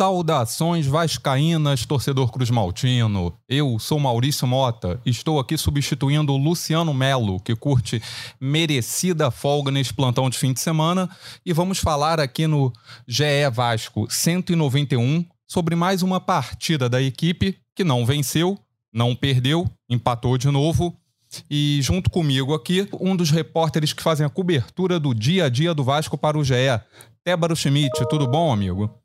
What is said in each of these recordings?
Saudações vascaínas, torcedor Cruz Maltino. Eu sou Maurício Mota, estou aqui substituindo o Luciano Melo, que curte merecida folga nesse plantão de fim de semana, e vamos falar aqui no GE Vasco 191 sobre mais uma partida da equipe que não venceu, não perdeu, empatou de novo. E junto comigo aqui, um dos repórteres que fazem a cobertura do dia a dia do Vasco para o GE, Tébaro Schmidt. Tudo bom, amigo?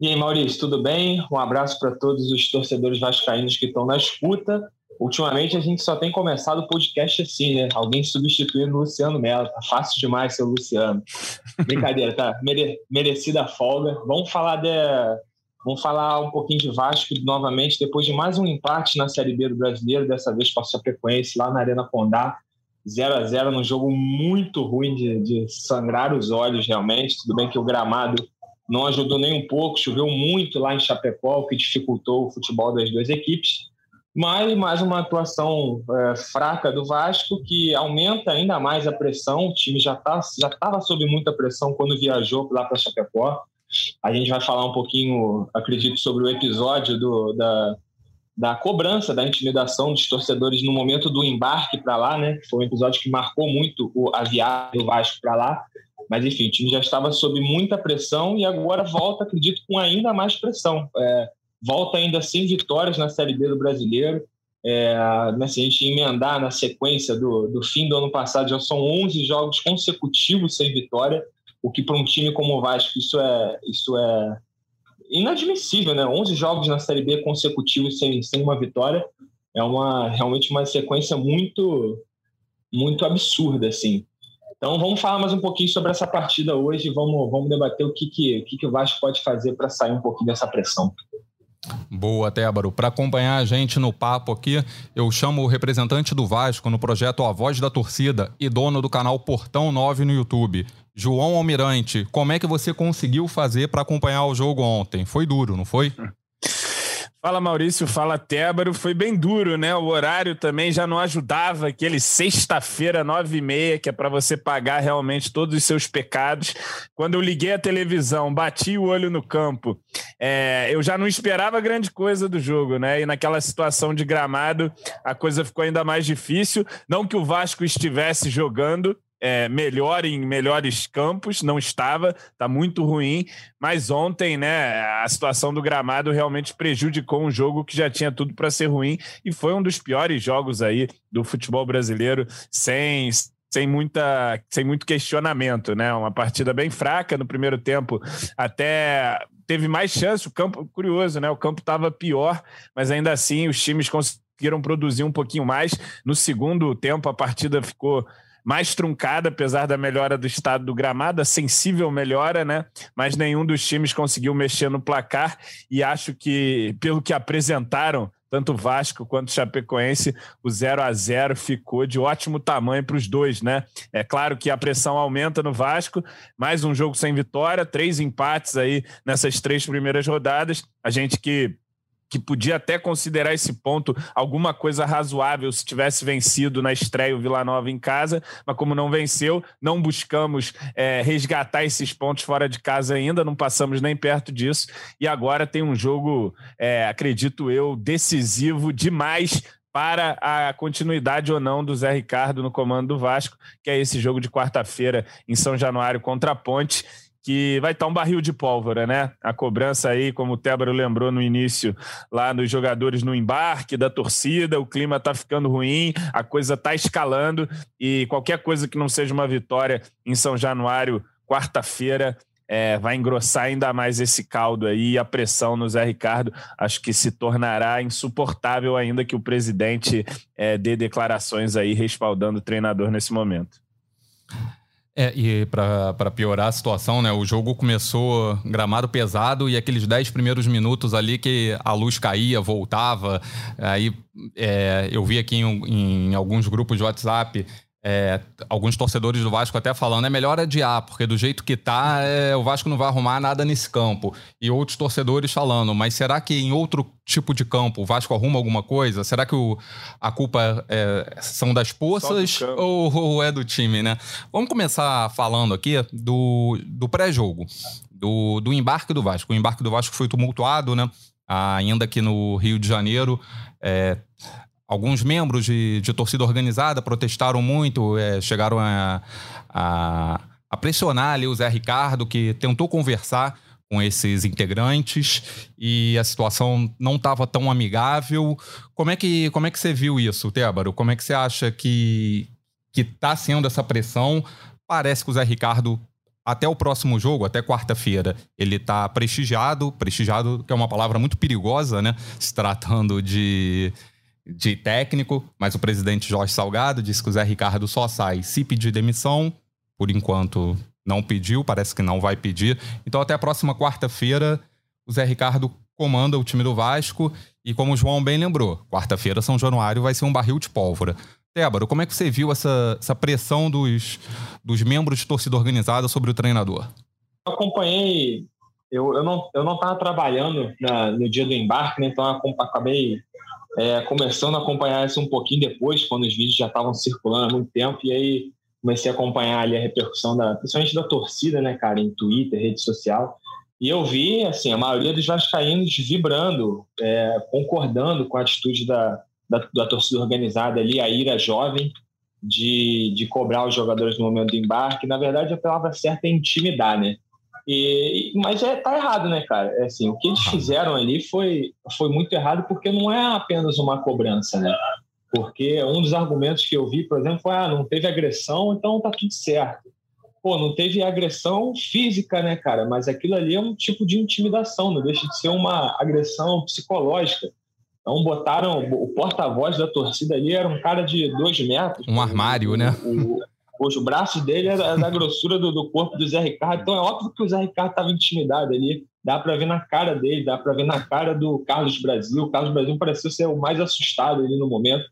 E aí, Maurício, tudo bem? Um abraço para todos os torcedores vascaínos que estão na escuta. Ultimamente a gente só tem começado o podcast assim, né? Alguém substituindo o Luciano Mello. Tá fácil demais ser Luciano. Brincadeira, tá? Mere merecida folga. Vamos falar de. Vamos falar um pouquinho de Vasco novamente, depois de mais um empate na Série B do Brasileiro, dessa vez com a Chapecoense lá na Arena Condá. 0 a 0 num jogo muito ruim de, de sangrar os olhos, realmente. Tudo bem que o gramado não ajudou nem um pouco, choveu muito lá em Chapecó, o que dificultou o futebol das duas equipes. Mas mais uma atuação é, fraca do Vasco que aumenta ainda mais a pressão. O time já tá, já estava sob muita pressão quando viajou lá para Chapecó. A gente vai falar um pouquinho, acredito, sobre o episódio do, da, da cobrança, da intimidação dos torcedores no momento do embarque para lá, né? Foi um episódio que marcou muito a viagem do Vasco para lá. Mas, enfim, o time já estava sob muita pressão e agora volta, acredito, com ainda mais pressão. É, volta ainda sem vitórias na Série B do Brasileiro. É, né, se a gente emendar na sequência do, do fim do ano passado, já são 11 jogos consecutivos sem vitória, o que para um time como o Vasco isso é, isso é inadmissível, né? 11 jogos na Série B consecutivos sem, sem uma vitória é uma realmente uma sequência muito muito absurda, assim. Então vamos falar mais um pouquinho sobre essa partida hoje, vamos, vamos debater o que, que, o, que, que o Vasco pode fazer para sair um pouquinho dessa pressão. Boa, Tébaro. Para acompanhar a gente no papo aqui, eu chamo o representante do Vasco no projeto A Voz da Torcida e dono do canal Portão 9 no YouTube. João Almirante, como é que você conseguiu fazer para acompanhar o jogo ontem? Foi duro, não foi? Fala Maurício, fala Tébaro. Foi bem duro, né? O horário também já não ajudava. Aquele sexta-feira, nove e meia, que é para você pagar realmente todos os seus pecados. Quando eu liguei a televisão, bati o olho no campo, é, eu já não esperava grande coisa do jogo, né? E naquela situação de gramado, a coisa ficou ainda mais difícil. Não que o Vasco estivesse jogando, é, melhor em melhores campos, não estava, está muito ruim, mas ontem, né, a situação do gramado realmente prejudicou um jogo que já tinha tudo para ser ruim e foi um dos piores jogos aí do futebol brasileiro, sem sem muita sem muito questionamento, né? Uma partida bem fraca no primeiro tempo, até teve mais chance, o campo curioso, né? O campo estava pior, mas ainda assim os times conseguiram produzir um pouquinho mais. No segundo tempo a partida ficou mais truncada, apesar da melhora do estado do gramado, a sensível melhora, né? Mas nenhum dos times conseguiu mexer no placar e acho que, pelo que apresentaram, tanto Vasco quanto Chapecoense, o 0 a 0 ficou de ótimo tamanho para os dois, né? É claro que a pressão aumenta no Vasco, mais um jogo sem vitória, três empates aí nessas três primeiras rodadas. A gente que que podia até considerar esse ponto alguma coisa razoável se tivesse vencido na estreia o Vila Nova em casa, mas como não venceu, não buscamos é, resgatar esses pontos fora de casa ainda, não passamos nem perto disso, e agora tem um jogo, é, acredito eu, decisivo demais para a continuidade ou não do Zé Ricardo no comando do Vasco, que é esse jogo de quarta-feira em São Januário contra a Ponte que vai estar um barril de pólvora, né? A cobrança aí, como o Tébaro lembrou no início, lá nos jogadores no embarque da torcida, o clima está ficando ruim, a coisa está escalando e qualquer coisa que não seja uma vitória em São Januário, quarta-feira, é, vai engrossar ainda mais esse caldo aí, a pressão no Zé Ricardo, acho que se tornará insuportável ainda que o presidente é, dê declarações aí respaldando o treinador nesse momento. É, e para piorar a situação, né? O jogo começou gramado pesado e aqueles 10 primeiros minutos ali que a luz caía, voltava. Aí é, eu vi aqui em, em, alguns grupos de WhatsApp É, alguns torcedores do Vasco até falando é melhor adiar, porque do jeito que tá, é, o Vasco não vai arrumar nada nesse campo. E outros torcedores falando, mas será que em outro tipo de campo o Vasco arruma alguma coisa? Será que o, a culpa é, são das poças ou, ou, é do time, né? Vamos começar falando aqui do, do pré-jogo, do, do embarque do Vasco. O embarque do Vasco foi tumultuado, né? Ainda aqui no Rio de Janeiro. É, alguns membros de, de torcida organizada protestaram muito, é, chegaram a, a, a, pressionar ali o Zé Ricardo, que tentou conversar com esses integrantes e a situação não estava tão amigável. Como é que como é que você viu isso, Tébaro? Como é que você acha que está sendo essa pressão? Parece que o Zé Ricardo até o próximo jogo, até quarta-feira, ele está prestigiado, prestigiado que é uma palavra muito perigosa, né? Se tratando de de técnico, mas o presidente Jorge Salgado disse que o Zé Ricardo só sai se pedir demissão. Por enquanto, não pediu, parece que não vai pedir. Então, até a próxima quarta-feira, o Zé Ricardo comanda o time do Vasco. E como o João bem lembrou, quarta-feira, São Januário, vai ser um barril de pólvora. Tébaro, como é que você viu essa, essa pressão dos, dos membros de torcida organizada sobre o treinador? Eu acompanhei, eu, eu não eu não estava trabalhando na, no dia do embarque, né, então acabei é, começando a acompanhar isso um pouquinho depois, quando os vídeos já estavam circulando há muito tempo, e aí comecei a acompanhar ali a repercussão, da, principalmente da torcida, né, cara, em Twitter, rede social, e eu vi, assim, a maioria dos vascaínos vibrando, é, concordando com a atitude da, da, da, torcida organizada ali, a ira jovem, de, de cobrar os jogadores no momento do embarque. Na verdade, a palavra certa é intimidar, né? E, mas é, tá errado, né, cara? É assim, o que eles fizeram ali foi, foi muito errado porque não é apenas uma cobrança, né? Porque um dos argumentos que eu vi, por exemplo, foi: ah, não teve agressão, então tá tudo certo. Pô, não teve agressão física, né, cara? Mas aquilo ali é um tipo de intimidação, não deixa de ser uma agressão psicológica. Então botaram o porta-voz da torcida ali, era um cara de dois metros. Um armário, o, né? O, Poxa, o braço dele é da, grossura do, do, corpo do Zé Ricardo, então é óbvio que o Zé Ricardo estava intimidado ali. Dá para ver na cara dele, dá para ver na cara do Carlos Brasil. O Carlos Brasil pareceu ser o mais assustado ali no momento.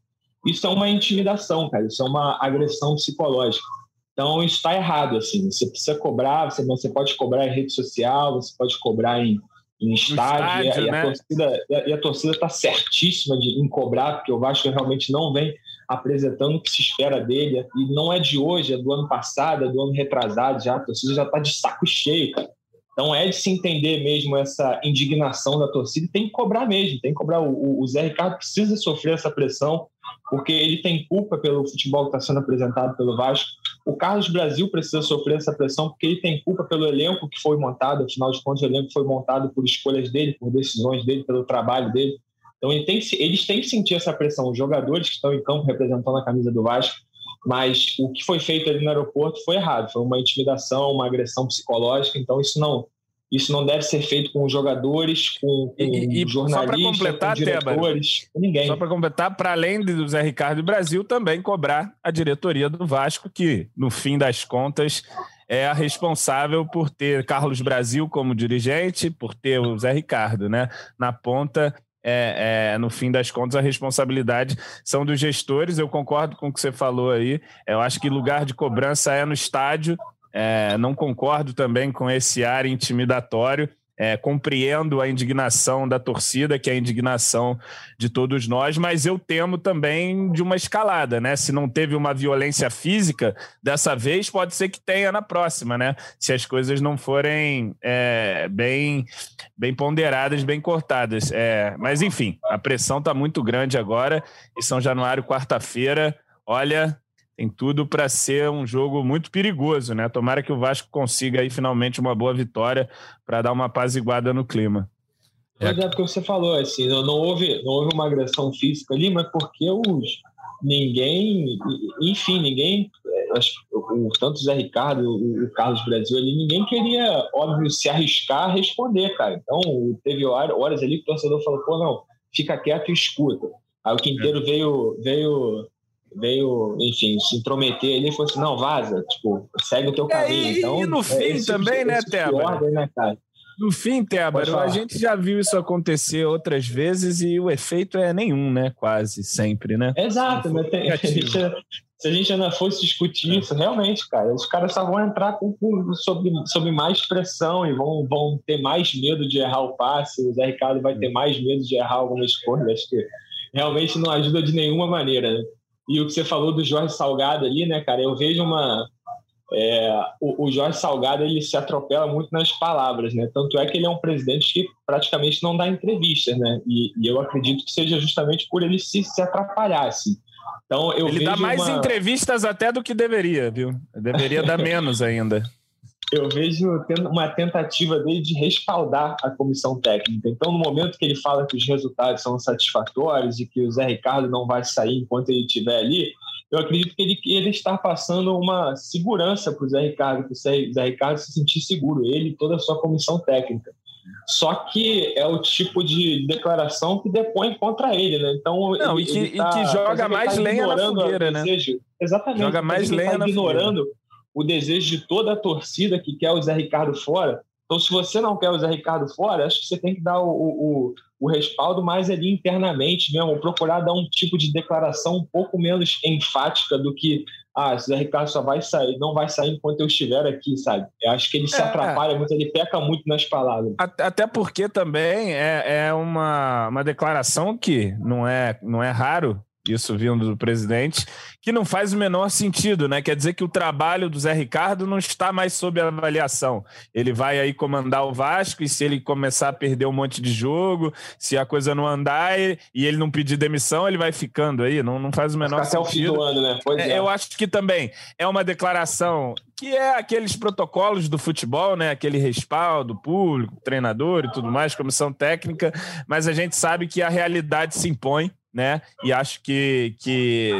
Isso é uma intimidação, cara. Isso é uma agressão psicológica. Então isso está errado, assim. Você precisa cobrar, você, você pode cobrar em rede social, você pode cobrar em, em estádio, estádio, e, a, né? torcida, e a torcida está certíssima de, em cobrar, porque o Vasco realmente não vem apresentando o que se espera dele. E não é de hoje, é do ano passado, é do ano retrasado já. A torcida já está de saco cheio, cara. Então é de se entender mesmo essa indignação da torcida e tem que cobrar mesmo, tem que cobrar. O, o Zé Ricardo precisa sofrer essa pressão, porque ele tem culpa pelo futebol que está sendo apresentado pelo Vasco. O Carlos Brasil precisa sofrer essa pressão porque ele tem culpa pelo elenco que foi montado, afinal de contas, o elenco foi montado por escolhas dele, por decisões dele, pelo trabalho dele. Então ele tem que, eles têm que sentir essa pressão, os jogadores que estão em campo representando a camisa do Vasco, mas o que foi feito ali no aeroporto foi errado, foi uma intimidação, uma agressão psicológica, então isso não isso não deve ser feito com os jogadores, com, com e, e, jornalistas, só completar, com diretores, Teba, com ninguém. Só para completar, para além do Zé Ricardo e Brasil, também cobrar a diretoria do Vasco, que, no fim das contas, é a responsável por ter Carlos Brasil como dirigente, por ter o Zé Ricardo, né? Na ponta é, é, no fim das contas, a responsabilidade são dos gestores. Eu concordo com o que você falou aí. Eu acho que lugar de cobrança é no estádio. É, não concordo também com esse ar intimidatório. É, compreendo a indignação da torcida, que é a indignação de todos nós, mas eu temo também de uma escalada, né? Se não teve uma violência física dessa vez, pode ser que tenha na próxima, né? Se as coisas não forem é, bem, bem ponderadas, bem cortadas. É, mas enfim, a pressão está muito grande agora. E São Januário, quarta-feira, olha, tem tudo para ser um jogo muito perigoso, né? Tomara que o Vasco consiga aí finalmente uma boa vitória para dar uma apaziguada no clima. É, é porque você falou, assim, não, não, houve, não houve uma agressão física ali, mas porque os ninguém, enfim, ninguém, acho, o, tanto o Zé Ricardo, o, o Carlos Brasil ali, ninguém queria, óbvio, se arriscar a responder, cara. Então, teve horas ali que o torcedor falou, pô, não, fica quieto e escuta. Aí o Quinteiro é. veio, veio veio, enfim, se intrometer ele e falou assim, não, vaza, tipo, segue o teu caminho. É, então, e no fim é, também, tipo, né, tipo Teba? né, cara? No fim, Tébaro, a gente já viu isso acontecer outras vezes e o efeito é nenhum, né? Quase sempre, né? Exato, mas tem, a gente, se a gente ainda fosse discutir isso, realmente, cara, os caras só vão entrar com, com, sob, sob mais pressão e vão, vão ter mais medo de errar o passe. O Zé Ricardo vai ter mais medo de errar alguma escolha. Acho que realmente não ajuda de nenhuma maneira. Né? E o que você falou do Jorge Salgado ali, né, cara, eu vejo uma. É, o, o, Jorge Salgado ele se atropela muito nas palavras, né? Tanto é que ele é um presidente que praticamente não dá entrevistas, né? E, e eu acredito que seja justamente por ele se, se atrapalhar, assim. Então, eu Ele dá mais uma... entrevistas até do que deveria, viu? Deveria dar menos ainda. Eu vejo uma tentativa dele de respaldar a comissão técnica. Então, no momento que ele fala que os resultados são satisfatórios e que o Zé Ricardo não vai sair enquanto ele estiver ali, eu acredito que ele, ele está passando uma segurança para o Zé Ricardo, para o Zé Ricardo se sentir seguro, ele e toda a sua comissão técnica. Só que é o tipo de declaração que depõe contra ele, né? Então, Não, ele, e, que, tá, e que joga mais tá lenha na fogueira, né? Exatamente. Joga mais lenha tá na ignorando. O desejo de toda a torcida que quer o Zé Ricardo fora. Então, se você não quer o Zé Ricardo fora, acho que você tem que dar o, o, o respaldo mais ali internamente mesmo, procurar dar um tipo de declaração um pouco menos enfática do que ah, Zé Ricardo só vai sair, não vai sair enquanto eu estiver aqui, sabe? Eu acho que ele se é, atrapalha muito, ele peca muito nas palavras. Até porque também é, é uma, uma declaração que não é, não é raro isso vindo do presidente, que não faz o menor sentido, né? Quer dizer que o trabalho do Zé Ricardo não está mais sob avaliação. Ele vai aí comandar o Vasco e se ele começar a perder um monte de jogo, se a coisa não andar e, ele não pedir demissão, ele vai ficando aí. Não, não faz o menor sentido. Até o fim do ano, né? Pois é, é. Eu acho que também é uma declaração que é aqueles protocolos do futebol, né? Aquele respaldo público, treinador e tudo mais, comissão técnica, mas a gente sabe que a realidade se impõe né? E acho que, que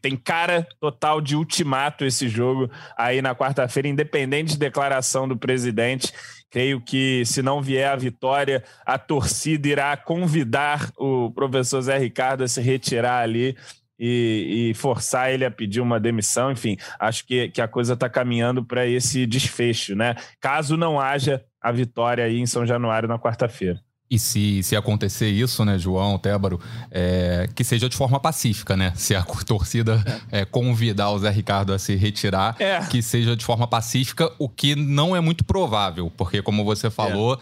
tem cara total de ultimato esse jogo aí na quarta-feira, independente de declaração do presidente. Creio que, se não vier a vitória, a torcida irá convidar o professor Zé Ricardo a se retirar ali e, e, forçar ele a pedir uma demissão. Enfim, acho que, que a coisa está caminhando para esse desfecho, né? Caso não haja a vitória aí em São Januário na quarta-feira. E se, se acontecer isso, né, João, Tébaro, é, que seja de forma pacífica, né? Se a torcida é, convidar o Zé Ricardo a se retirar, é. que seja de forma pacífica, o que não é muito provável, porque, como você falou,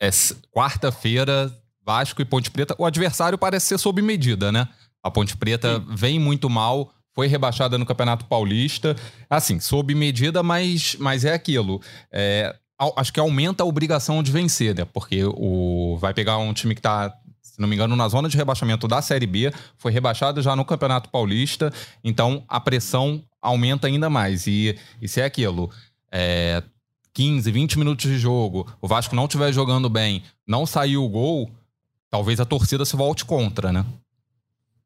é. quarta-feira, Vasco e Ponte Preta, o adversário parece ser sob medida, né? A Ponte Preta Sim. vem muito mal, foi rebaixada no Campeonato Paulista. Assim, sob medida, mas, mas é aquilo. É, acho que aumenta a obrigação de vencer, né? Porque o vai pegar um time que está se não me engano, na zona de rebaixamento da Série B, foi rebaixado já no Campeonato Paulista, então a pressão aumenta ainda mais. E, e se é aquilo, é, 15, 20 minutos de jogo, o Vasco não estiver jogando bem, não saiu o gol, talvez a torcida se volte contra, né?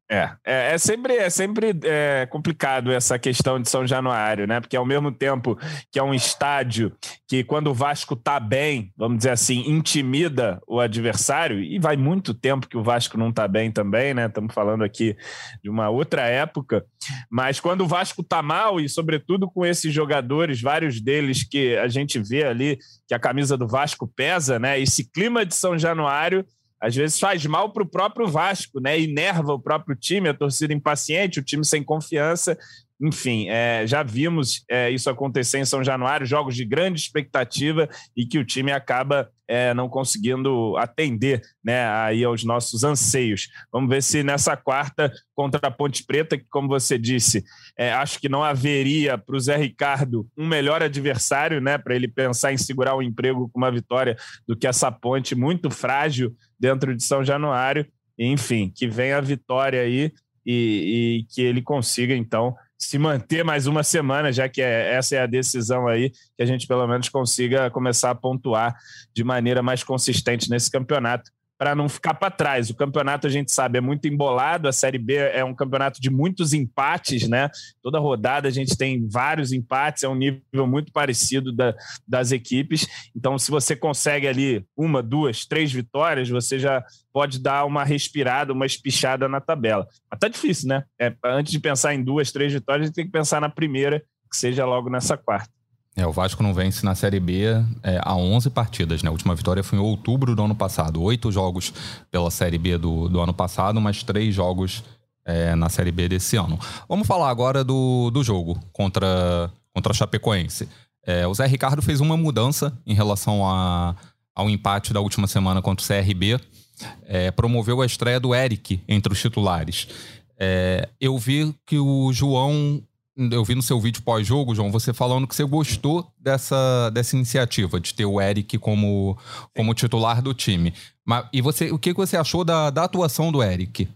É, é, é, sempre, é sempre é, complicado essa questão de São Januário, né? Porque ao mesmo tempo que é um estádio que, quando o Vasco tá bem, vamos dizer assim, intimida o adversário, e vai muito tempo que o Vasco não tá bem também, né? Estamos falando aqui de uma outra época, mas quando o Vasco tá mal, e sobretudo com esses jogadores, vários deles que a gente vê ali que a camisa do Vasco pesa, né? Esse clima de São Januário às vezes faz mal para o próprio Vasco, né? Inerva o próprio time, a torcida impaciente, o time sem confiança. Enfim, é, já vimos é, isso acontecer em São Januário, jogos de grande expectativa e que o time acaba é, não conseguindo atender né, aí aos nossos anseios. Vamos ver se nessa quarta contra a Ponte Preta, que, como você disse, é, acho que não haveria para o Zé Ricardo um melhor adversário né, para ele pensar em segurar o emprego com uma vitória do que essa ponte muito frágil dentro de São Januário. Enfim, que venha a vitória aí e, e que ele consiga, então, se manter mais uma semana, já que é, essa é a decisão aí, que a gente pelo menos consiga começar a pontuar de maneira mais consistente nesse campeonato para não ficar para trás. O campeonato, a gente sabe, é muito embolado. A Série B é um campeonato de muitos empates, né? Toda rodada a gente tem vários empates, é um nível muito parecido da, das equipes. Então, se você consegue ali uma, duas, três vitórias, você já pode dar uma respirada, uma espichada na tabela. Mas tá difícil, né? É, antes de pensar em duas, três vitórias, a gente tem que pensar na primeira, que seja logo nessa quarta. É, o Vasco não vence na Série B é, há 11 partidas, né? A última vitória foi em outubro do ano passado. Oito jogos pela Série B do, do ano passado, mas três jogos é, na Série B desse ano. Vamos falar agora do, do jogo contra, contra a Chapecoense. É, o Zé Ricardo fez uma mudança em relação a, ao empate da última semana contra o CRB. É, promoveu a estreia do Eric entre os titulares. É, eu vi que o João eu vi no seu vídeo pós-jogo, João, você falando que você gostou dessa, dessa iniciativa de ter o Eric como, como titular do time. Mas, e você, o que você achou da, da atuação do Eric?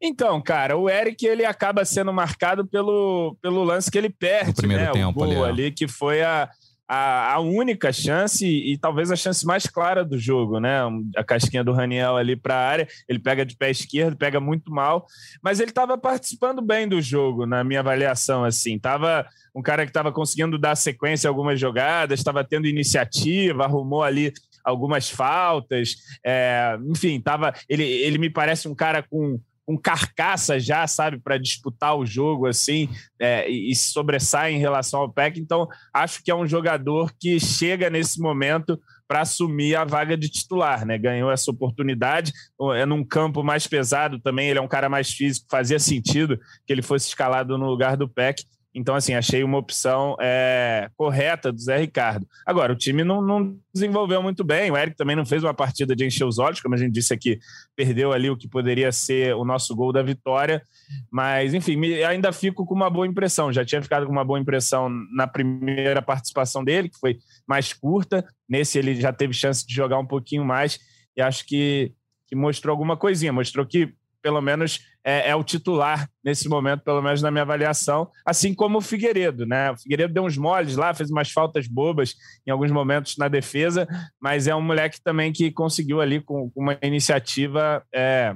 Então, cara, o Eric ele acaba sendo marcado pelo, pelo lance que ele perde, no primeiro né? tempo o gol ali, é. ali, que foi a, a, a, única chance e talvez a chance mais clara do jogo, né? A casquinha do Raniel ali para a área, ele pega de pé esquerdo, pega muito mal, mas ele estava participando bem do jogo, na minha avaliação, assim. Tava um cara que estava conseguindo dar sequência a algumas jogadas, estava tendo iniciativa, arrumou ali algumas faltas, é, enfim, tava. Ele, ele me parece um cara com com carcaça já, sabe, para disputar o jogo assim é, e, e sobressai em relação ao PEC. Então, acho que é um jogador que chega nesse momento para assumir a vaga de titular, né? Ganhou essa oportunidade, é num campo mais pesado também, ele é um cara mais físico, fazia sentido que ele fosse escalado no lugar do PEC. Então, assim, achei uma opção é, correta do Zé Ricardo. Agora, o time não, não, desenvolveu muito bem. O Eric também não fez uma partida de encher os olhos, como a gente disse aqui, perdeu ali o que poderia ser o nosso gol da vitória. Mas, enfim, ainda fico com uma boa impressão. Já tinha ficado com uma boa impressão na primeira participação dele, que foi mais curta. Nesse, ele já teve chance de jogar um pouquinho mais e acho que, que mostrou alguma coisinha. Mostrou que pelo menos é, é, o titular nesse momento, pelo menos na minha avaliação, assim como o Figueiredo, né? O Figueiredo deu uns moles lá, fez umas faltas bobas em alguns momentos na defesa, mas é um moleque também que conseguiu ali com, com uma iniciativa é,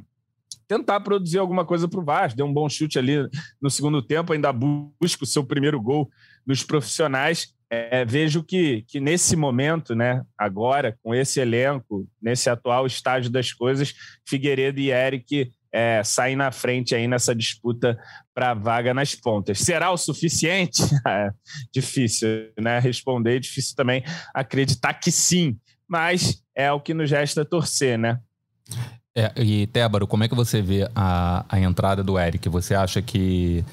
tentar produzir alguma coisa para o Vasco, deu um bom chute ali no segundo tempo, ainda busca o seu primeiro gol nos profissionais. É, vejo que, que nesse momento, né, agora, com esse elenco, nesse atual estágio das coisas, Figueiredo e Eric é, sair na frente aí nessa disputa para vaga nas pontas. Será o suficiente? É difícil, né? Responder, difícil também acreditar que sim, mas é o que nos resta torcer, né? É, e Tébaro, como é que você vê a, a entrada do Eric? Você acha que,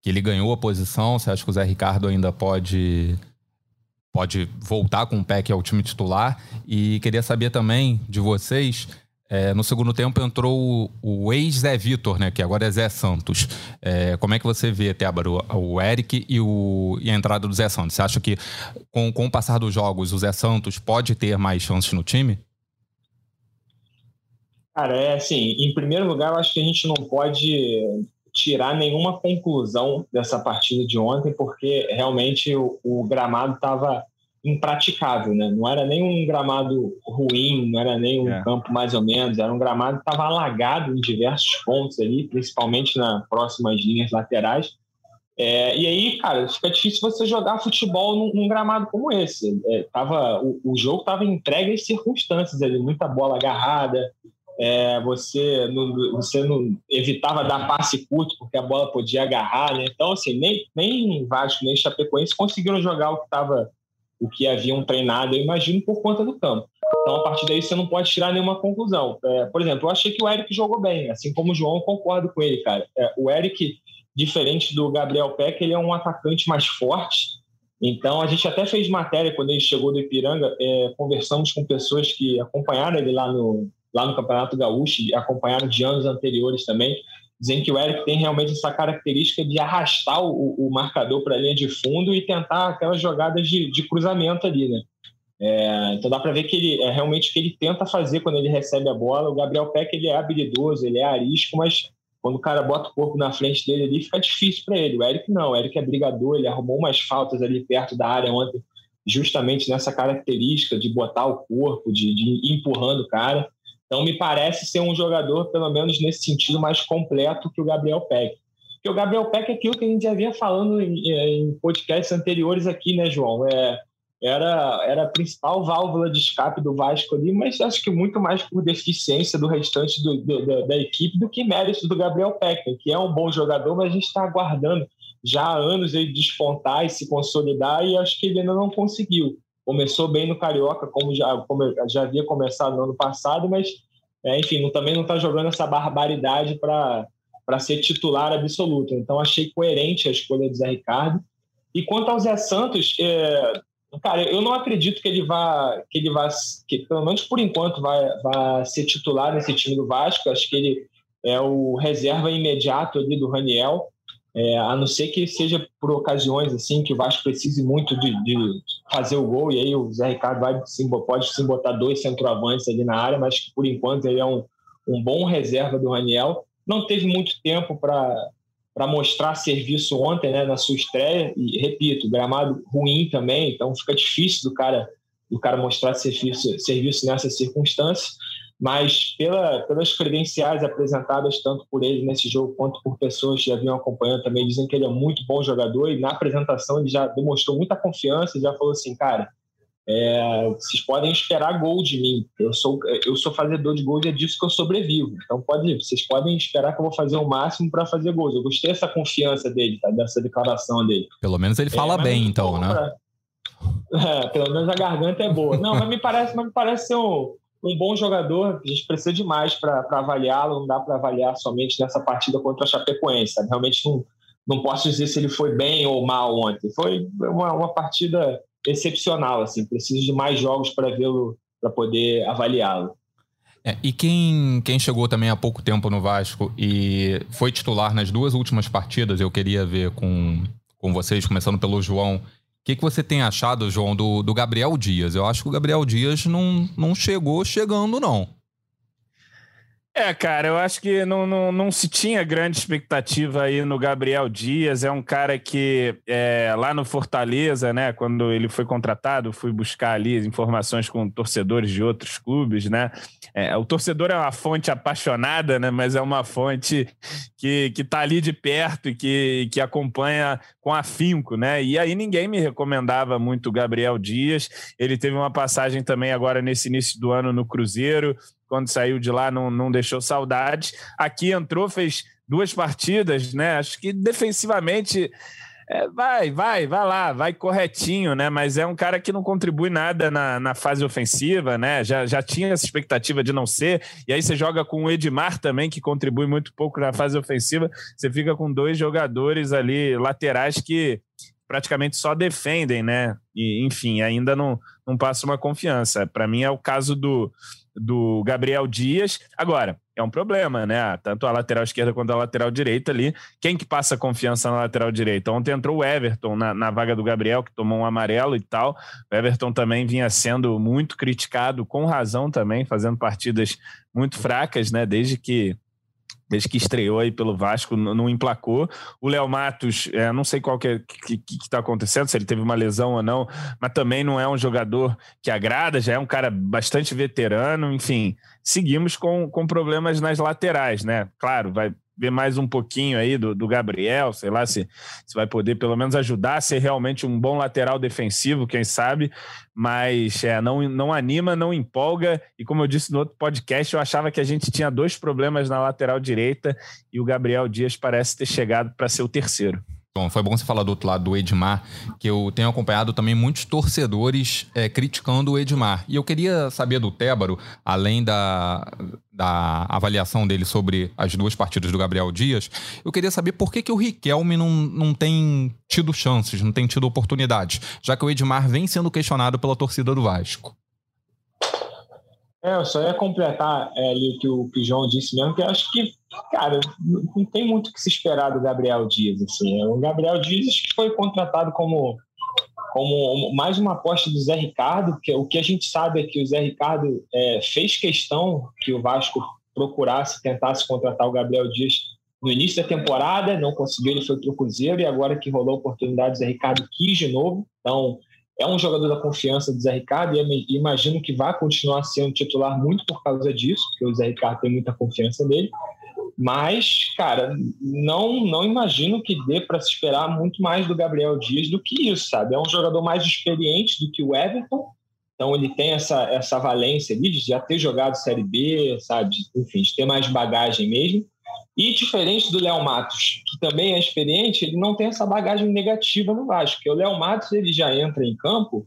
que ele ganhou a posição? Você acha que o Zé Ricardo ainda pode pode voltar com o PEC ao time titular? E queria saber também de vocês é, no segundo tempo entrou o, o ex-Zé Vitor, né? Que agora é Zé Santos. É, como é que você vê, Tébaro, o, Eric e, o, e a entrada do Zé Santos? Você acha que com, com o passar dos jogos o Zé Santos pode ter mais chances no time? Cara, é assim, em primeiro lugar, eu acho que a gente não pode tirar nenhuma conclusão dessa partida de ontem, porque realmente o, o gramado estava impraticável, né? Não era nem um gramado ruim, não era nem um é. campo mais ou menos, era um gramado que estava alagado em diversos pontos ali, principalmente nas próximas linhas laterais. É, e aí, cara, fica difícil você jogar futebol num, num gramado como esse. É, tava, o, o jogo estava entregue às circunstâncias ali, muita bola agarrada, é, você, não, você não evitava dar passe curto porque a bola podia agarrar, né? Então, assim, nem, nem Vasco, nem Chapecoense conseguiram jogar o que estava o que haviam treinado, eu imagino, por conta do campo. Então, a partir daí, você não pode tirar nenhuma conclusão. É, por exemplo, eu achei que o Eric jogou bem, assim como o João, concordo com ele, cara. É, o Eric, diferente do Gabriel Peck, ele é um atacante mais forte. Então, a gente até fez matéria quando ele chegou do Ipiranga, é, conversamos com pessoas que acompanharam ele lá no, lá no Campeonato Gaúcho, acompanharam de anos anteriores também dizem que o Eric tem realmente essa característica de arrastar o, o marcador para a linha de fundo e tentar aquelas jogadas de, de cruzamento ali, né? É, então dá para ver que ele é realmente o que ele tenta fazer quando ele recebe a bola. O Gabriel Peck ele é habilidoso, ele é arisco, mas quando o cara bota o corpo na frente dele ali fica difícil para ele. O Eric não, o Eric é brigador, ele arrumou umas faltas ali perto da área ontem, justamente nessa característica de botar o corpo, de, de empurrando o cara. Então, me parece ser um jogador, pelo menos nesse sentido, mais completo que o Gabriel Peck. Porque o Gabriel Peck é aquilo que a gente já vinha falando em, em podcasts anteriores aqui, né, João? É, era, era a principal válvula de escape do Vasco ali, mas acho que muito mais por deficiência do restante do, do, da, da, equipe do que mérito do Gabriel Peck, que é um bom jogador, mas a gente está aguardando já há anos ele despontar e se consolidar e acho que ele ainda não conseguiu. Começou bem no Carioca, como já, como já havia começado no ano passado, mas é, enfim, não, também não está jogando essa barbaridade para ser titular absoluto. Então achei coerente a escolha do Zé Ricardo. E quanto ao Zé Santos, é, cara, eu não acredito que ele vá, que ele vá, que pelo menos por enquanto vai, vai ser titular nesse time do Vasco. Acho que ele é o reserva imediato ali do Raniel. É, a não ser que seja por ocasiões assim que o Vasco precise muito de, de fazer o gol e aí o Zé Ricardo vai pode sim botar dois centroavantes ali na área, mas por enquanto ele é um, um bom reserva do Raniel. Não teve muito tempo para mostrar serviço ontem, né, na sua estreia e repito, gramado ruim também, então fica difícil do cara do cara mostrar serviço, serviço nessas circunstâncias mas pela, pelas credenciais apresentadas tanto por ele nesse jogo quanto por pessoas que já vinham acompanhando também dizem que ele é muito bom jogador e na apresentação ele já demonstrou muita confiança, já falou assim, cara, é, vocês podem esperar gol de mim. Eu sou eu sou fazedor de gols e é disso que eu sobrevivo. Então pode, vocês podem esperar que eu vou fazer o máximo para fazer gols. Eu gostei dessa confiança dele, tá? dessa declaração dele. Pelo menos ele fala é, bem, então, né? Pra... É, pelo menos a garganta é boa. Não, mas me parece, mas me parece ser um um bom jogador, a gente precisa de mais para avaliá-lo, não dá para avaliar somente nessa partida contra a Chapecoense. Sabe? Realmente não, não posso dizer se ele foi bem ou mal ontem. Foi uma, uma partida excepcional, assim, preciso de mais jogos para vê-lo, para poder avaliá-lo. É, e quem, quem chegou também há pouco tempo no Vasco e foi titular nas duas últimas partidas, eu queria ver com, com vocês, começando pelo João que, que você tem achado, João, do, do Gabriel Dias? Eu acho que o Gabriel Dias não, não chegou chegando, não. É, cara, eu acho que não, não, não se tinha grande expectativa aí no Gabriel Dias. É um cara que é, lá no Fortaleza, né, quando ele foi contratado, fui buscar ali informações com torcedores de outros clubes, né? É, o torcedor é uma fonte apaixonada, né, mas é uma fonte que, que tá ali de perto e que, que acompanha com afinco, né? E aí ninguém me recomendava muito o Gabriel Dias. Ele teve uma passagem também agora nesse início do ano no Cruzeiro quando saiu de lá não, não deixou saudade. Aqui entrou, fez duas partidas, né? Acho que defensivamente é, vai, vai, vai lá, vai corretinho, né? Mas é um cara que não contribui nada na, na fase ofensiva, né? Já, já tinha essa expectativa de não ser, e aí você joga com o Edmar também, que contribui muito pouco na fase ofensiva. Você fica com dois jogadores ali laterais que praticamente só defendem, né? E, enfim, ainda não, não passa uma confiança. Para mim é o caso do do Gabriel Dias. Agora, é um problema, né? Tanto a lateral esquerda quanto a lateral direita ali. Quem que passa confiança na lateral direita? Ontem entrou o Everton na, na vaga do Gabriel, que tomou um amarelo e tal. O Everton também vinha sendo muito criticado, com razão também, fazendo partidas muito fracas, né? Desde que desde que estreou aí pelo Vasco, não emplacou. O Léo Matos, é, não sei qual que é, está acontecendo, se ele teve uma lesão ou não, mas também não é um jogador que agrada, já é um cara bastante veterano, enfim. Seguimos com, com problemas nas laterais, né? Claro, vai, ver mais um pouquinho aí do, do Gabriel, sei lá se, se vai poder pelo menos ajudar a ser realmente um bom lateral defensivo, quem sabe, mas é, não, não anima, não empolga, e como eu disse no outro podcast, eu achava que a gente tinha dois problemas na lateral direita e o Gabriel Dias parece ter chegado para ser o terceiro. Bom, foi bom você falar do outro lado do Edmar, que eu tenho acompanhado também muitos torcedores é, criticando o Edmar. E eu queria saber do Tébaro, além da, da avaliação dele sobre as duas partidas do Gabriel Dias, eu queria saber por que, que o Riquelme não, não tem tido chances, não tem tido oportunidades, já que o Edmar vem sendo questionado pela torcida do Vasco. É, eu só ia completar é, ali o que o, que o João disse mesmo, que eu acho que, cara, não tem muito o que se esperar do Gabriel Dias. Assim. O Gabriel Dias que foi contratado como, como mais uma aposta do Zé Ricardo, que o que a gente sabe é que o Zé Ricardo é, fez questão que o Vasco procurasse, tentasse contratar o Gabriel Dias no início da temporada, não conseguiu, ele foi para o Cruzeiro, e agora que rolou a oportunidade, o Zé Ricardo quis de novo. Então, é um jogador da confiança do Zé Ricardo e imagino que vai continuar sendo titular muito por causa disso, porque o Zé Ricardo tem muita confiança nele. Mas, cara, não não imagino que dê para se esperar muito mais do Gabriel Dias do que isso, sabe? É um jogador mais experiente do que o Everton, então ele tem essa, essa valência ali de já ter jogado Série B, sabe? Enfim, de ter mais bagagem mesmo. E diferente do Léo Matos, que também é experiente, ele não tem essa bagagem negativa no Vasco. Porque o Léo Matos ele já entra em campo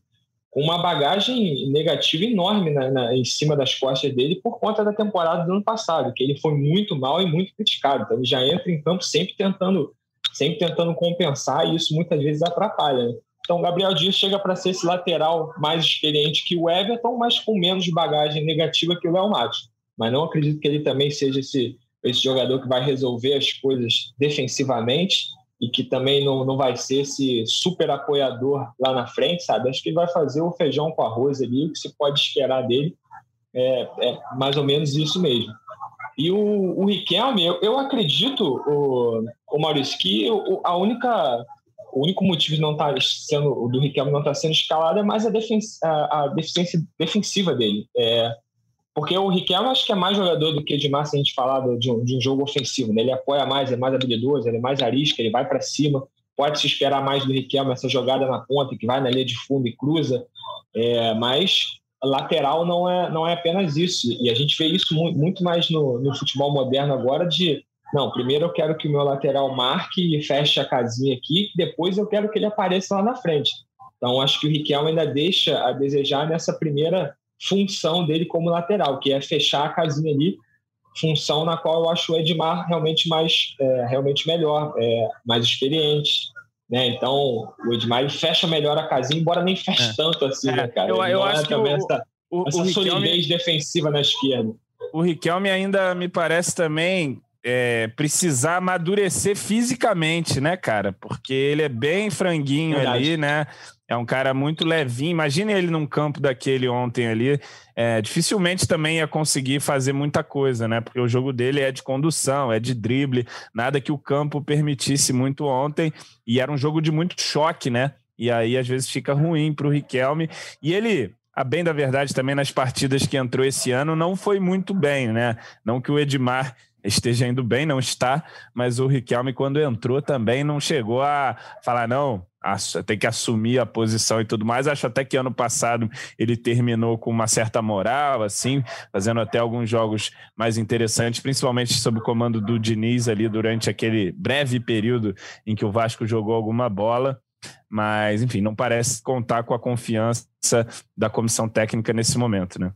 uma bagagem negativa enorme na, na, em cima das costas dele por conta da temporada do ano passado, que ele foi muito mal e muito criticado. Então ele já entra em campo sempre tentando, sempre tentando compensar e isso muitas vezes atrapalha. Né? Então, Gabriel Dias chega para ser esse lateral mais experiente que o Everton, mas com menos bagagem negativa que o Léo Matos. Mas não acredito que ele também seja esse esse jogador que vai resolver as coisas defensivamente e que também não, não vai ser esse super apoiador lá na frente, sabe? Acho que ele vai fazer o feijão com arroz ali, o que se pode esperar dele é, é mais ou menos isso mesmo. E o, o Riquelme, eu, eu acredito, o, o Maurício, que o, a única o único motivo de não estar tá sendo do Riquelme não estar tá sendo escalado é mais a, defens, a, a deficiência defensiva dele. É, porque o Riquelme acho que é mais jogador do que Edmar se a gente falar de um, de um jogo ofensivo. Né? Ele apoia mais, é mais habilidoso, ele é mais arisca, ele vai para cima. Pode se esperar mais do Riquelme essa jogada na ponta, que vai na linha de fundo e cruza. É, mas lateral não é, não é apenas isso. E a gente vê isso muito mais no, no futebol moderno agora de não, primeiro eu quero que o meu lateral marque e feche a casinha aqui, depois eu quero que ele apareça lá na frente. Então, acho que o Riquelme ainda deixa a desejar nessa primeira função dele como lateral, que é fechar a casinha ali, função na qual eu acho o Edmar realmente mais é, realmente melhor, é, mais experiente. Né? Então, o Edmar fecha melhor a casinha, embora nem feche é. tanto assim, né, cara? Eu, eu acho que o, essa, o, essa o solidez Riquelme, defensiva na esquerda. O Riquelme ainda me parece também é, precisar amadurecer fisicamente, né, cara? Porque ele é bem franguinho Verdade. ali, né? É um cara muito levinho. Imagine ele num campo daquele ontem ali. É, dificilmente também ia conseguir fazer muita coisa, né? Porque o jogo dele é de condução, é de drible, nada que o campo permitisse muito ontem. E era um jogo de muito choque, né? E aí, às vezes, fica ruim para o Riquelme. E ele, a bem da verdade, também nas partidas que entrou esse ano, não foi muito bem, né? Não que o Edmar esteja indo bem, não está, mas o Riquelme, quando entrou, também não chegou a falar, não, tem que assumir a posição e tudo mais. Acho até que ano passado ele terminou com uma certa moral, assim, fazendo até alguns jogos mais interessantes, principalmente sob o comando do Diniz ali durante aquele breve período em que o Vasco jogou alguma bola. Mas, enfim, não parece contar com a confiança da comissão técnica nesse momento, né?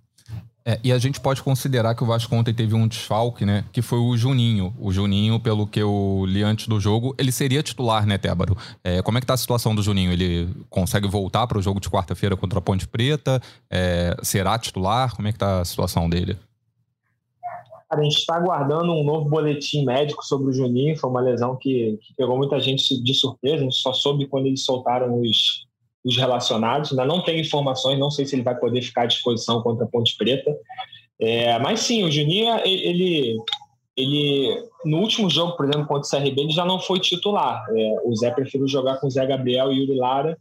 É, e a gente pode considerar que o Vasco ontem teve um desfalque, né? Que foi o Juninho. O Juninho, pelo que eu li antes do jogo, ele seria titular, né, Tébaro? É, como é que tá a situação do Juninho? Ele consegue voltar para o jogo de quarta-feira contra a Ponte Preta? É, será titular? Como é que tá a situação dele? a gente está aguardando um novo boletim médico sobre o Juninho. Foi uma lesão que, que pegou muita gente de surpresa. A gente só soube quando eles soltaram os, os relacionados. Ainda não tem informações, não sei se ele vai poder ficar à disposição contra a Ponte Preta. É, mas sim, o Juninho, ele, ele, no último jogo, por exemplo, contra o CRB, ele já não foi titular. É, o Zé preferiu jogar com o Zé Gabriel e o Lara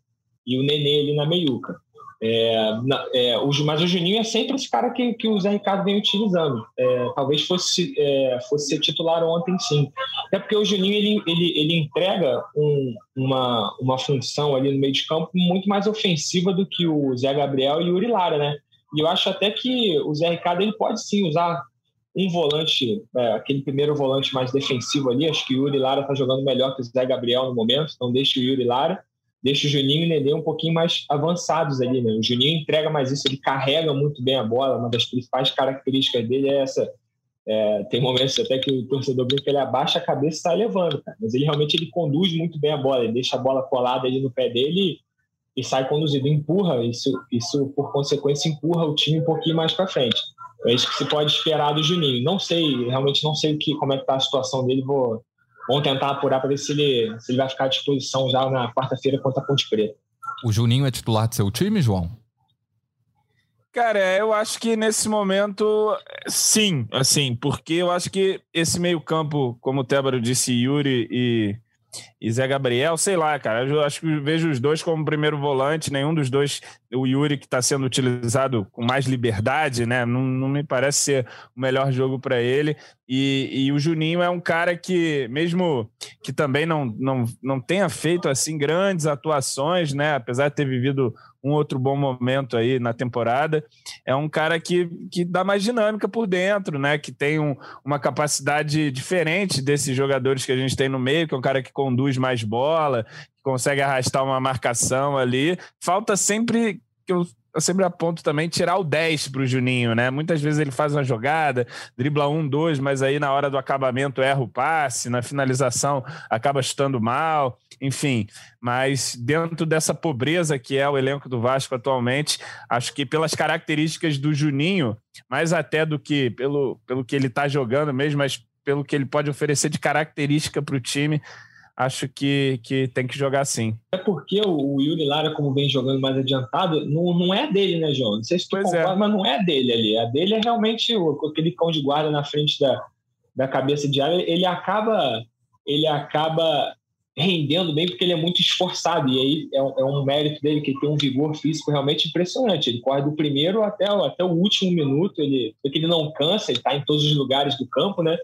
e o Nenê ali na meiuca. É, é, o, mas o Juninho é sempre esse cara que, que o Zé Ricardo vem utilizando. É, talvez fosse, é, fosse ser titular ontem, sim. Até porque o Juninho ele, ele, ele entrega um, uma, uma função ali no meio de campo muito mais ofensiva do que o Zé Gabriel e o Uri Lara, né? E eu acho até que o Zé Ricardo ele pode sim usar um volante, é, aquele primeiro volante mais defensivo ali. Acho que o Yuri Lara está jogando melhor que o Zé Gabriel no momento, então deixa o Yuri Lara deixa o Juninho e o Nenê um pouquinho mais avançados ali, né? O Juninho entrega mais isso, ele carrega muito bem a bola, uma das principais características dele é essa. É, tem momentos até que o torcedor brinca que ele abaixa a cabeça e sai levando, cara. mas ele realmente ele conduz muito bem a bola, ele deixa a bola colada ali no pé dele e, sai conduzido, empurra, isso, isso por consequência empurra o time um pouquinho mais para frente. É isso que se pode esperar do Juninho. Não sei, realmente não sei o que, como é que tá a situação dele, vou, Vamos tentar apurar para ver se ele, se ele vai ficar à disposição já na quarta-feira contra a Ponte Preta. O Juninho é titular do seu time, João? Cara, eu acho que nesse momento, sim, assim, porque eu acho que esse meio-campo, como o Tébaro disse, Yuri e e Zé Gabriel, sei lá, cara. Eu acho que vejo os dois como primeiro volante, nenhum dos dois, o Yuri que está sendo utilizado com mais liberdade, né? Não, não me parece ser o melhor jogo para ele. E, e, o Juninho é um cara que, mesmo que também não, não, não tenha feito assim grandes atuações, né? Apesar de ter vivido um outro bom momento aí na temporada. É um cara que, que dá mais dinâmica por dentro, né? Que tem um, uma capacidade diferente desses jogadores que a gente tem no meio, que é um cara que conduz mais bola, que consegue arrastar uma marcação ali. Falta sempre que eu eu sempre aponto também tirar o 10 para o Juninho, né? Muitas vezes ele faz uma jogada, dribla um, dois, mas aí na hora do acabamento erra o passe, na finalização acaba chutando mal, enfim. Mas dentro dessa pobreza que é o elenco do Vasco atualmente, acho que pelas características do Juninho, mais até do que pelo, pelo que ele está jogando mesmo, mas pelo que ele pode oferecer de característica para o time, acho que, que tem que jogar sim. É porque o, o Yuri Lara, como vem jogando mais adiantado, não, não é dele, né, João? Não sei se tu pois é. concorda, é. mas não é dele ali. A dele é realmente o, aquele cão de guarda na frente da, da cabeça de área. Ele acaba, ele acaba rendendo bem porque ele é muito esforçado. E aí é um, é um mérito dele que ele tem um vigor físico realmente impressionante. Ele corre do primeiro até, até o último minuto. Ele, porque ele não cansa, ele está em todos os lugares do campo, né?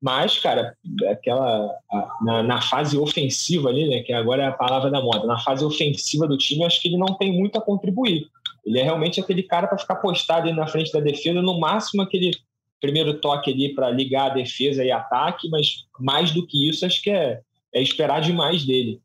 Mas, cara, aquela na, na, fase ofensiva ali, né, que agora é a palavra da moda, na fase ofensiva do time, acho que ele não tem muito a contribuir. Ele é realmente aquele cara para ficar postado ali na frente da defesa, no máximo aquele primeiro toque ali para ligar a defesa e ataque, mas mais do que isso, acho que é, é esperar demais dele.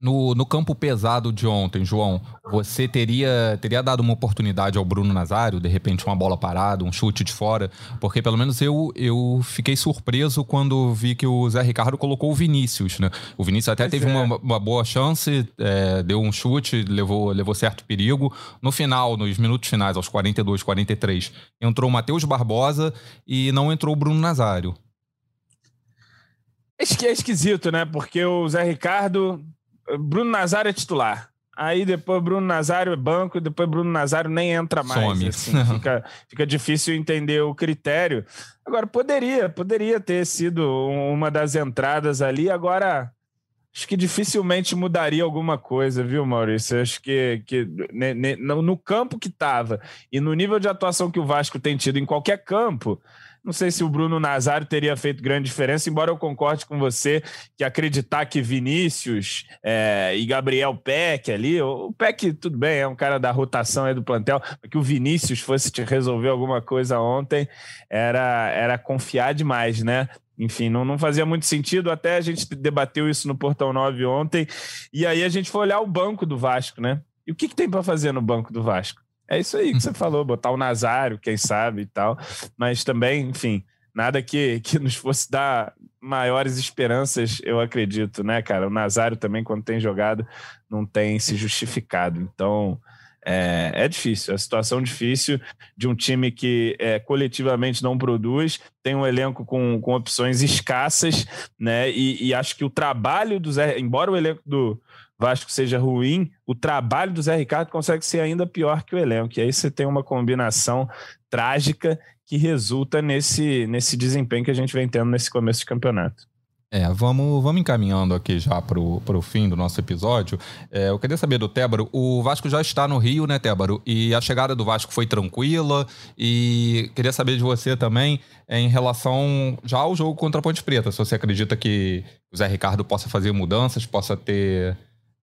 No, no campo pesado de ontem, João, você teria, teria dado uma oportunidade ao Bruno Nazário, de repente uma bola parada, um chute de fora? Porque pelo menos eu, eu fiquei surpreso quando vi que o Zé Ricardo colocou o Vinícius, né? O Vinícius até pois teve é. uma, uma, boa chance, é, deu um chute, levou, levou certo perigo. No final, nos minutos finais, aos 42, 43, entrou o Matheus Barbosa e não entrou o Bruno Nazário. É esquisito, né? Porque o Zé Ricardo Bruno Nazário é titular. Aí depois Bruno Nazário é banco, depois Bruno Nazário nem entra mais. Some. Assim, fica, fica difícil entender o critério. Agora, poderia, poderia ter sido uma das entradas ali. Agora, acho que dificilmente mudaria alguma coisa, viu, Maurício? Acho que, que no campo que estava e no nível de atuação que o Vasco tem tido em qualquer campo, não sei se o Bruno Nazário teria feito grande diferença, embora eu concorde com você que acreditar que Vinícius é, e Gabriel Peck ali, o Peck, tudo bem, é um cara da rotação aí do plantel, que o Vinícius fosse te resolver alguma coisa ontem era, era confiar demais, né? enfim, não, não fazia muito sentido. Até a gente debateu isso no Portão 9 ontem. E aí a gente foi olhar o banco do Vasco, né? E o que, que tem para fazer no banco do Vasco? É isso aí que você falou, botar o Nazário, quem sabe e tal. Mas também, enfim, nada que, que nos fosse dar maiores esperanças, eu acredito, né, cara? O Nazário também, quando tem jogado, não tem se justificado. Então, é, é difícil, é a situação difícil de um time que é, coletivamente não produz, tem um elenco com, com opções escassas, né? E, e acho que o trabalho do Zé, embora o elenco do, Vasco seja ruim, o trabalho do Zé Ricardo consegue ser ainda pior que o elenco. E aí você tem uma combinação trágica que resulta nesse, nesse desempenho que a gente vem tendo nesse começo de campeonato. É, vamos, vamos encaminhando aqui já para o fim do nosso episódio. É, eu queria saber do Tébaro. O Vasco já está no Rio, né, Tébaro? E a chegada do Vasco foi tranquila. E queria saber de você também é, em relação já ao jogo contra a Ponte Preta. Se você acredita que o Zé Ricardo possa fazer mudanças, possa ter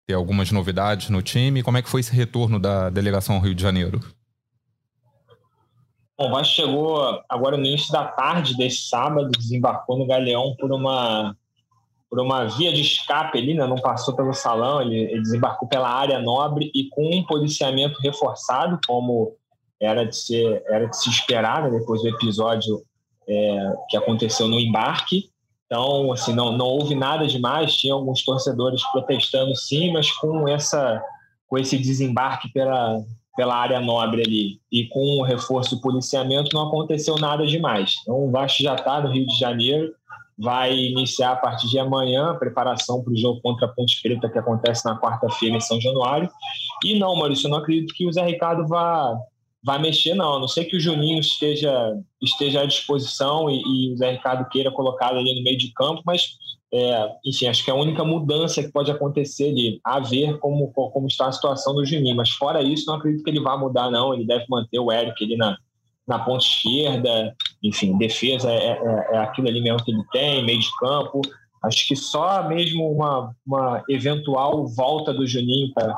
ter algumas novidades no time. Como é que foi esse retorno da delegação ao Rio de Janeiro? Bom, o Vasco chegou agora no início da tarde desse sábado, desembarcou no Galeão por uma por uma via de escape ali, né? não passou pelo salão, ele, ele, desembarcou pela área nobre e com um policiamento reforçado, como era de, ser, era de se esperar né? depois do episódio é, que aconteceu no embarque. Então, assim, não, não houve nada demais. Tinha alguns torcedores protestando sim, mas com essa com esse desembarque pela, pela área nobre ali e com o reforço do policiamento não aconteceu nada demais. Então, o Vasco já está no Rio de Janeiro, vai iniciar a partir de amanhã a preparação para o jogo contra a Ponte Preta que acontece na quarta-feira em São Januário. E não, Maurício, eu não acredito que o Zé Ricardo vá vai mexer, não. A não sei que o Juninho esteja, esteja à disposição e, e o Zé Ricardo queira colocá-lo ali no meio de campo, mas, é, enfim, acho que é a única mudança que pode acontecer ali, a ver como, como está a situação do Juninho. Mas fora isso, não acredito que ele vá mudar, não. Ele deve manter o Eric ali na, na ponta esquerda, enfim, defesa é, é, é aquilo ali mesmo que ele tem, meio de campo. Acho que só mesmo uma, uma eventual volta do Juninho para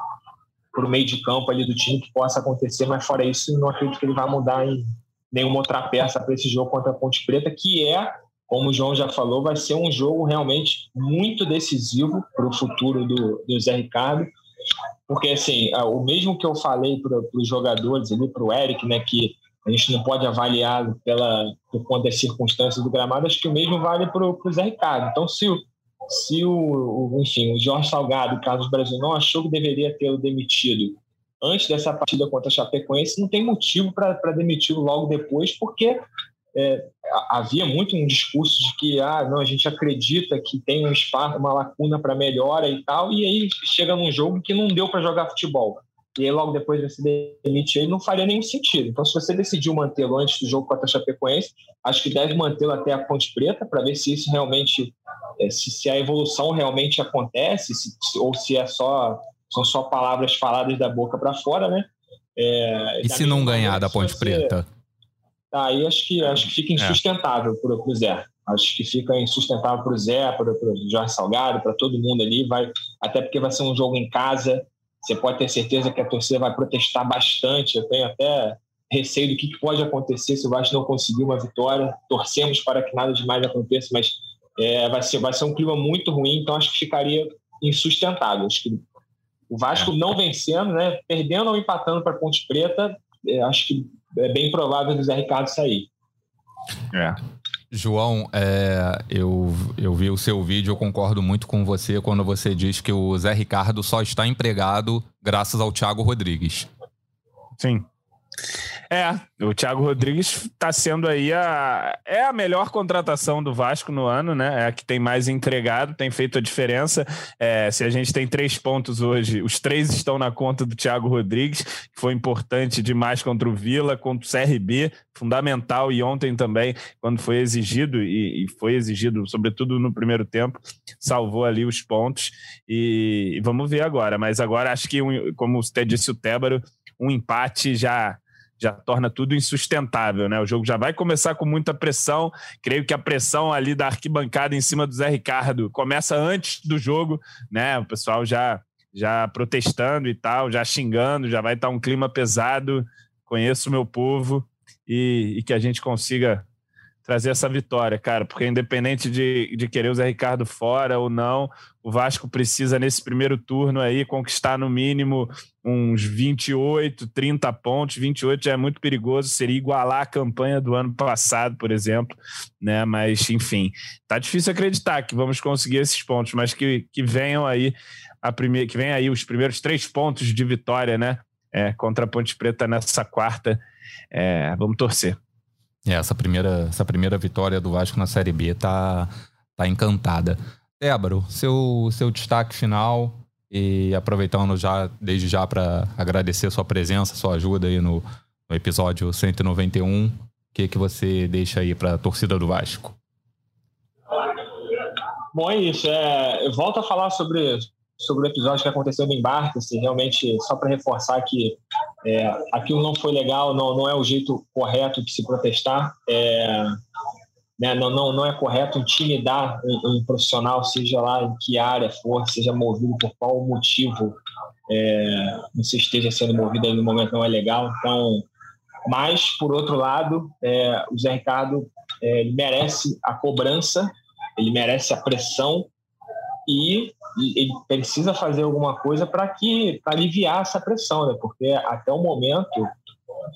o meio de campo ali do time que possa acontecer, mas fora isso, não acredito que ele vai mudar em nenhuma outra peça para esse jogo contra a Ponte Preta, que é, como o João já falou, vai ser um jogo realmente muito decisivo para o futuro do, do Zé Ricardo, porque assim, o mesmo que eu falei para os jogadores ali, para o Eric, né, que a gente não pode avaliar pela, por conta das circunstâncias do gramado, acho que o mesmo vale para o Zé Ricardo. Então, se o, se o, o, enfim, o Jorge Salgado, o Carlos Brasil, não achou que deveria tê-lo demitido antes dessa partida contra a Chapecoense, não tem motivo para demitir-lo logo depois, porque é, havia muito um discurso de que ah, não, a gente acredita que tem um espaço, uma lacuna para melhora e tal, e aí chega num jogo que não deu para jogar futebol. E aí logo depois você demite ele, não faria nenhum sentido. Então, se você decidiu mantê-lo antes do jogo contra a Chapecoense, acho que deve mantê-lo até a Ponte Preta para ver se isso realmente, se, se, a evolução realmente acontece, se, ou se é só são só palavras faladas da boca para fora, né? É, e se não ganhar da Ponte Preta? Aí acho que, acho que fica é. insustentável é. para o Zé. Acho que fica insustentável para o Zé, para o Jorge Salgado, para todo mundo ali. Vai, até porque vai ser um jogo em casa. Você pode ter certeza que a torcida vai protestar bastante. Eu tenho até receio do que pode acontecer se o Vasco não conseguir uma vitória. Torcemos para que nada demais aconteça, mas é, vai, ser, vai ser um clima muito ruim, então acho que ficaria insustentável. Acho que o Vasco é. não vencendo, né, perdendo ou empatando para Ponte Preta, é, acho que é bem provável do Zé Ricardo sair. É. João, é, eu, eu vi o seu vídeo, eu concordo muito com você quando você diz que o Zé Ricardo só está empregado graças ao Thiago Rodrigues. Sim. É, o Thiago Rodrigues está sendo aí a, é a melhor contratação do Vasco no ano, né? É a que tem mais entregado, tem feito a diferença. É, se a gente tem três pontos hoje, os três estão na conta do Thiago Rodrigues, que foi importante demais contra o Vila, contra o CRB, fundamental, e ontem também, quando foi exigido, e, e foi exigido, sobretudo no primeiro tempo, salvou ali os pontos. E, e vamos ver agora. Mas agora acho que, um, como você disse o Tébaro, um empate já já torna tudo insustentável, né? O jogo já vai começar com muita pressão. Creio que a pressão ali da arquibancada em cima do Zé Ricardo começa antes do jogo, né? O pessoal já já protestando e tal, já xingando, já vai estar um clima pesado. Conheço o meu povo e, e que a gente consiga trazer essa vitória, cara, porque independente de, de querer o Zé Ricardo fora ou não, o Vasco precisa nesse primeiro turno aí conquistar no mínimo uns 28, 30 pontos. 28 já é muito perigoso, seria igualar a campanha do ano passado, por exemplo, né? Mas enfim, tá difícil acreditar que vamos conseguir esses pontos, mas que, que venham aí a primeira, que venham aí os primeiros três pontos de vitória, né? É, contra a Ponte Preta nessa quarta. É, vamos torcer. É, essa primeira, essa primeira vitória do Vasco na Série B tá, tá encantada. Débora, seu, seu destaque final e aproveitando já desde já para agradecer sua presença, sua ajuda aí no, no episódio 191, o que, que você deixa aí para a torcida do Vasco? Bom, é isso. É, eu volto a falar sobre, sobre o episódio que aconteceu no embarque, assim, realmente, só para reforçar que é, aquilo não foi legal, não, não é o jeito correto de se protestar. É, né, não, não, não é correto intimidar um, um, profissional, seja lá em que área for, seja movido por qual motivo é, você esteja sendo movido aí no momento, não é legal. Então, mas, por outro lado, é, o Zé Ricardo é, merece a cobrança, ele merece a pressão e ele precisa fazer alguma coisa para que para aliviar essa pressão, né? Porque até o momento,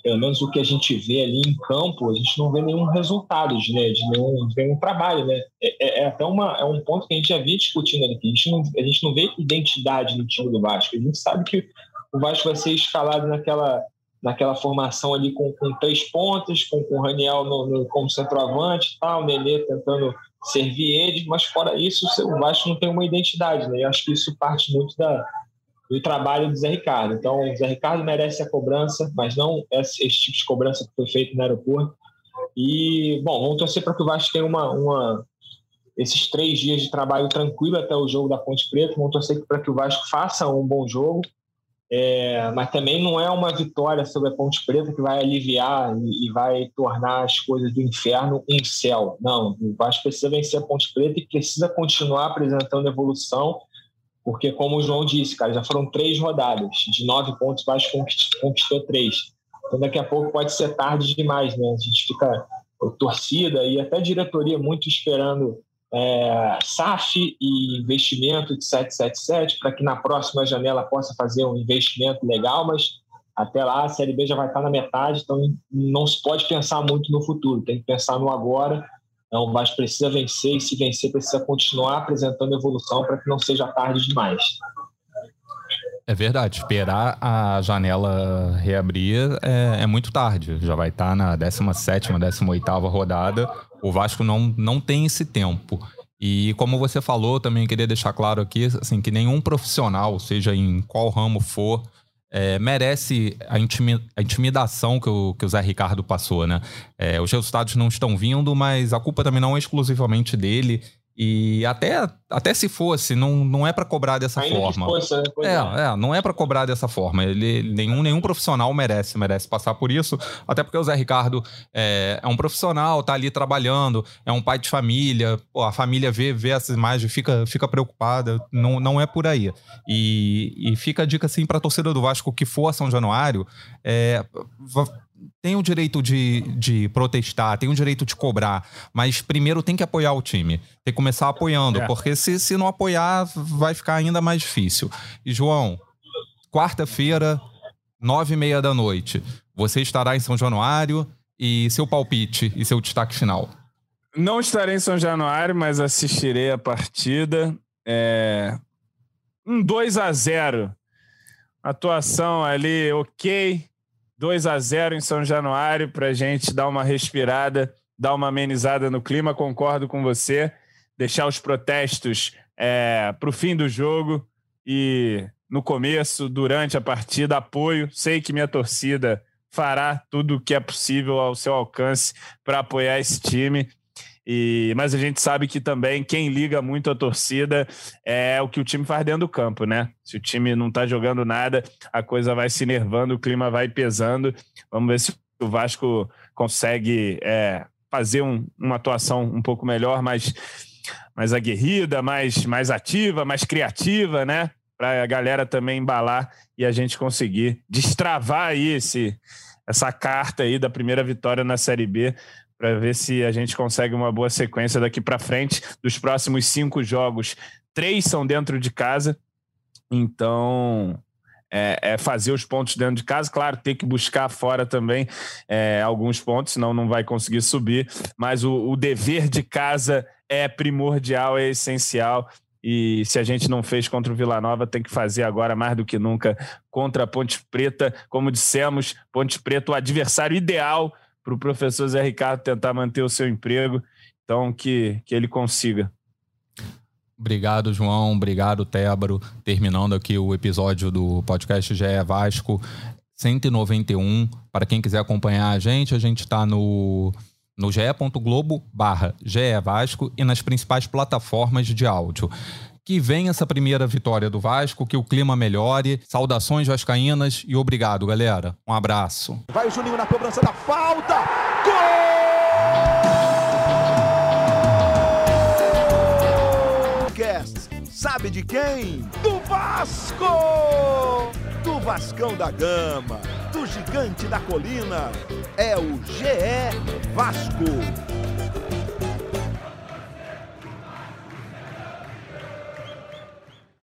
pelo menos o que a gente vê ali em campo, a gente não vê nenhum resultado né, de nenhum, nenhum trabalho, né? É, é, é, até uma, é um ponto que a gente já vinha discutindo aqui. A gente, não, a gente não vê identidade no time do Vasco. A gente sabe que o Vasco vai ser escalado naquela naquela formação ali com, com três pontas, com, com o Raniel no, no, como centroavante, tal, o Nenê tentando servir ele, mas fora isso, o Vasco não tem uma identidade, né? Eu acho que isso parte muito da, do trabalho do Zé Ricardo. Então, o Zé Ricardo merece a cobrança, mas não esse, esse tipo de cobrança que foi feito no aeroporto. E, bom, vamos torcer para que o Vasco tenha uma, uma, esses três dias de trabalho tranquilo até o jogo da Ponte Preta. Vamos torcer para que o Vasco faça um bom jogo é, mas também não é uma vitória sobre a Ponte Preta que vai aliviar e, e, vai tornar as coisas do inferno um céu. Não, o Vasco precisa vencer a Ponte Preta e precisa continuar apresentando evolução porque, como o João disse, cara, já foram três rodadas. De nove pontos, o Vasco conquistou três. Então, daqui a pouco pode ser tarde demais, né? A gente fica, a torcida e até diretoria, muito esperando é, SAF e investimento de 777 para que na próxima janela possa fazer um investimento legal, mas até lá a Série B já vai estar na metade, então não se pode pensar muito no futuro, tem que pensar no agora então, o precisa vencer e, se vencer, precisa continuar apresentando evolução para que não seja tarde demais. É verdade, esperar a janela reabrir é, é muito tarde. Já vai estar na 17, 18 rodada. O Vasco não, não tem esse tempo. E como você falou, também queria deixar claro aqui assim, que nenhum profissional, seja em qual ramo for, é, merece a, intimi a, intimidação que o, que o Zé Ricardo passou, né? É, os resultados não estão vindo, mas a culpa também não é exclusivamente dele. E até, até se fosse, não, não é para cobrar dessa Ainda forma. Fosse, né? é, é, é, não é para cobrar dessa forma. Ele, nenhum, nenhum profissional merece, merece passar por isso. Até porque o Zé Ricardo é, é um profissional, tá ali trabalhando, é um pai de família. Pô, a família vê, vê essas imagens, fica, fica preocupada. Não, não é por aí. E, e fica a dica assim para torcida do Vasco que for a São Januário, é, tem o direito de, de protestar, tem o direito de cobrar, mas primeiro tem que apoiar o time. Tem que começar apoiando, é. porque se, se não apoiar, vai ficar ainda mais difícil. E, João, quarta-feira, nove e meia da noite, você estará em São Januário e seu palpite e seu destaque final. Não estarei em São Januário, mas assistirei a partida. É... Um 2 a 0 Atuação ali ok 2 a 0 em São Januário para a gente dar uma respirada, dar uma amenizada no clima. Concordo com você. Deixar os protestos é, para o fim do jogo e no começo, durante a partida, apoio. Sei que minha torcida fará tudo o que é possível ao seu alcance para apoiar esse time. E, mas a gente sabe que também quem liga muito a torcida é o que o time faz dentro do campo, né? Se o time não tá jogando nada, a coisa vai se nervando, o clima vai pesando. Vamos ver se o Vasco consegue é, fazer um, uma atuação um pouco melhor, mais, mais aguerrida, mais, mais ativa, mais criativa, né? Para a galera também embalar e a gente conseguir destravar aí esse, essa carta aí da primeira vitória na Série B para ver se a gente consegue uma boa sequência daqui para frente. Dos próximos cinco jogos, três são dentro de casa, então é, é, fazer os pontos dentro de casa. Claro, tem que buscar fora também é, alguns pontos, senão não vai conseguir subir. Mas o, o, dever de casa é primordial, é essencial. E se a gente não fez contra o Vila Nova, tem que fazer agora mais do que nunca contra a Ponte Preta. Como dissemos, Ponte Preta, o adversário ideal para o professor Zé Ricardo tentar manter o seu emprego. Então, que, que ele consiga. Obrigado, João. Obrigado, Tébaro. Terminando aqui o episódio do podcast GE Vasco 191. Para quem quiser acompanhar a gente, a gente está no, no ge.globo barra Vasco e nas principais plataformas de áudio. Que venha essa primeira vitória do Vasco, que o clima melhore. Saudações vascaínas e obrigado, galera. Um abraço. Vai o Juninho na cobrança da falta. Gol! Sabe de quem? Do Vasco! Do Vascão da Gama, do Gigante da Colina. É o GE Vasco.